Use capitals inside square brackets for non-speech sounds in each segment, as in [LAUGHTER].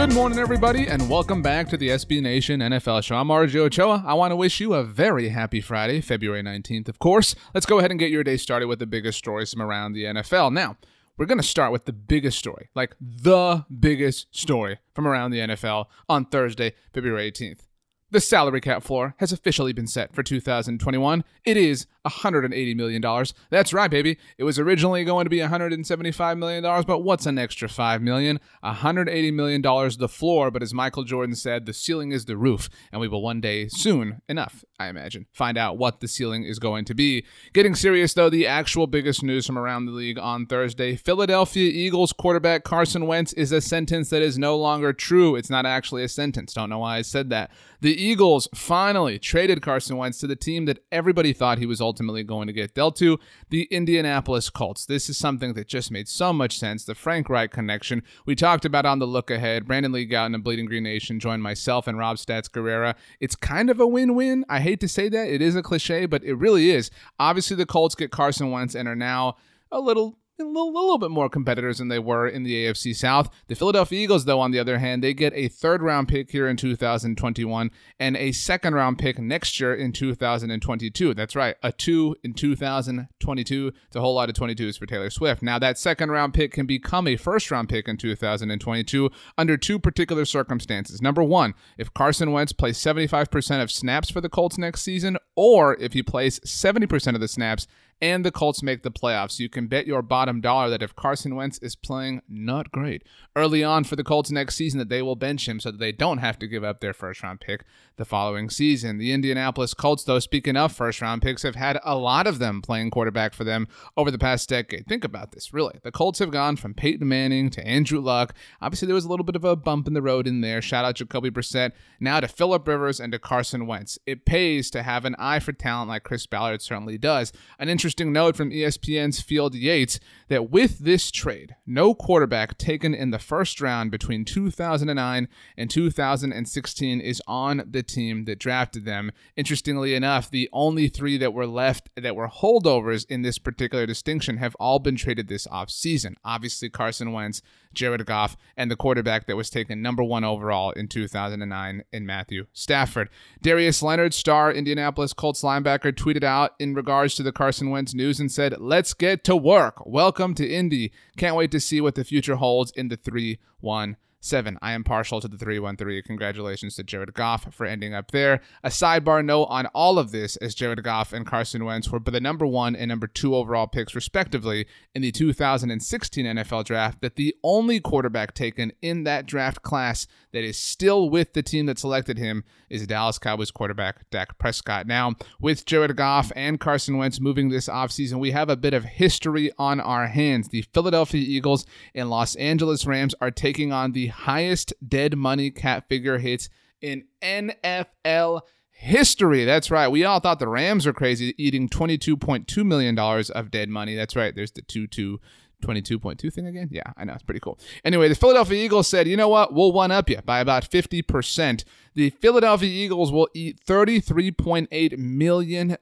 Good morning, everybody, and welcome back to the SB Nation NFL Show. I'm RJ Ochoa. I want to wish you a very happy Friday, February 19th, of course. Let's go ahead and get your day started with the biggest stories from around the NFL. Now, we're going to start with the biggest story, like the biggest story from around the NFL on Thursday, February 18th. The salary cap floor has officially been set for 2021. It is $180 million. That's right, baby. It was originally going to be $175 million, but what's an extra 5 million? $180 million the floor, but as Michael Jordan said, the ceiling is the roof, and we will one day soon enough, I imagine, find out what the ceiling is going to be. Getting serious, though, the actual biggest news from around the league on Thursday Philadelphia Eagles quarterback Carson Wentz is a sentence that is no longer true. It's not actually a sentence. Don't know why I said that. The Eagles finally traded Carson Wentz to the team that everybody thought he was ultimately going to get dealt to, the Indianapolis Colts. This is something that just made so much sense. The Frank Reich connection. We talked about on the look ahead. Brandon Lee Gowton and Bleeding Green Nation joined myself and Rob Stats Guerrera. It's kind of a win win. I hate to say that. It is a cliche, but it really is. Obviously, the Colts get Carson Wentz and are now a little a little, little, bit more competitors than they were in the AFC South. The Philadelphia Eagles, though, on the other hand, they get a third round pick here in 2021 and a second round pick next year in 2022. That's right, a two in 2022. It's a whole lot of 22s for Taylor Swift. Now, that second round pick can become a first round pick in 2022 under two particular circumstances. Number one, if Carson Wentz plays 75% of snaps for the Colts next season, or if he plays 70% of the snaps and the Colts make the playoffs. You can bet your bottom dollar that if Carson Wentz is playing not great early on for the Colts next season, that they will bench him so that they don't have to give up their first round pick the following season. The Indianapolis Colts, though, speaking of first round picks, have had a lot of them playing quarterback for them over the past decade. Think about this, really. The Colts have gone from Peyton Manning to Andrew Luck. Obviously, there was a little bit of a bump in the road in there. Shout out Jacoby Brissett. Now to Philip Rivers and to Carson Wentz. It pays to have an eye for talent like Chris Ballard certainly does. An interesting note from ESPN's Field Yates that with this trade, no quarterback taken in the first round between 2009 and 2016 is on the team that drafted them. Interestingly enough, the only three that were left that were holdovers in this particular distinction have all been traded this offseason. Obviously, Carson Wentz, Jared Goff, and the quarterback that was taken number one overall in 2009 in Matthew Stafford. Darius Leonard, star Indianapolis Colts linebacker, tweeted out in regards to the Carson Wentz news and said, Let's get to work. Welcome to Indy. Can't wait to see what the future holds in the 3 1 Seven, I am partial to the 313. Congratulations to Jared Goff for ending up there. A sidebar note on all of this as Jared Goff and Carson Wentz were the number one and number two overall picks, respectively, in the 2016 NFL draft, that the only quarterback taken in that draft class that is still with the team that selected him is Dallas Cowboys quarterback Dak Prescott. Now, with Jared Goff and Carson Wentz moving this offseason, we have a bit of history on our hands. The Philadelphia Eagles and Los Angeles Rams are taking on the highest dead money cap figure hits in NFL history. That's right. We all thought the Rams were crazy, eating $22.2 million of dead money. That's right. There's the 2 2 22.2 thing again? Yeah, I know. It's pretty cool. Anyway, the Philadelphia Eagles said, you know what? We'll one up you by about 50%. The Philadelphia Eagles will eat $33.8 million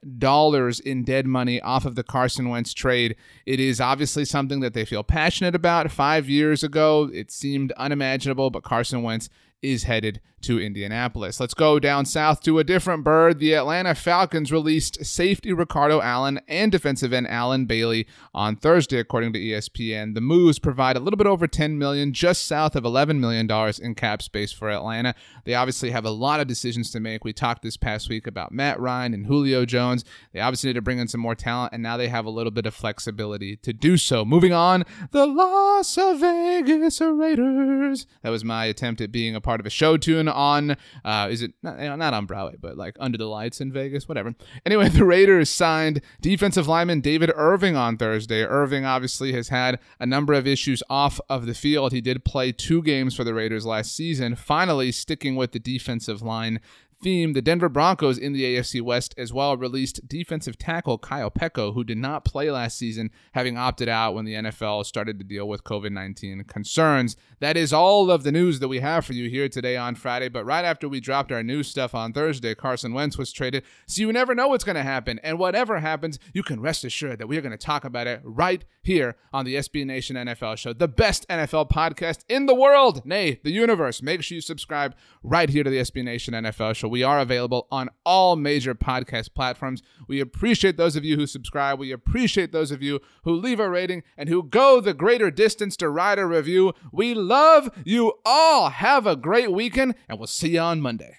in dead money off of the Carson Wentz trade. It is obviously something that they feel passionate about. Five years ago, it seemed unimaginable, but Carson Wentz is headed to Indianapolis. Let's go down south to a different bird. The Atlanta Falcons released safety Ricardo Allen and defensive end Allen Bailey on Thursday, according to ESPN. The moves provide a little bit over 10 million, just south of 11 million dollars in cap space for Atlanta. They obviously have a lot of decisions to make. We talked this past week about Matt Ryan and Julio Jones. They obviously need to bring in some more talent, and now they have a little bit of flexibility to do so. Moving on, the Las Vegas Raiders. That was my attempt at being a part of a show tune on, uh, is it not, not on Broadway, but like Under the Lights in Vegas, whatever. Anyway, [LAUGHS] the Raiders signed defensive lineman David Irving on Thursday. Irving obviously has had a number of issues off of the field. He did play two games for the Raiders last season, finally sticking with the defensive line theme, the Denver Broncos in the AFC West as well released defensive tackle Kyle Peko, who did not play last season, having opted out when the NFL started to deal with COVID 19 concerns. That is all of the news that we have for you here today on Friday. But right after we dropped our news stuff on Thursday, Carson Wentz was traded. So you never know what's going to happen. And whatever happens, you can rest assured that we are going to talk about it right here on the SB Nation NFL show, the best NFL podcast in the world, nay, the universe. Make sure you subscribe right here to the SB Nation NFL show. We are available on all major podcast platforms. We appreciate those of you who subscribe. We appreciate those of you who leave a rating and who go the greater distance to write a review. We love you all. Have a great weekend, and we'll see you on Monday.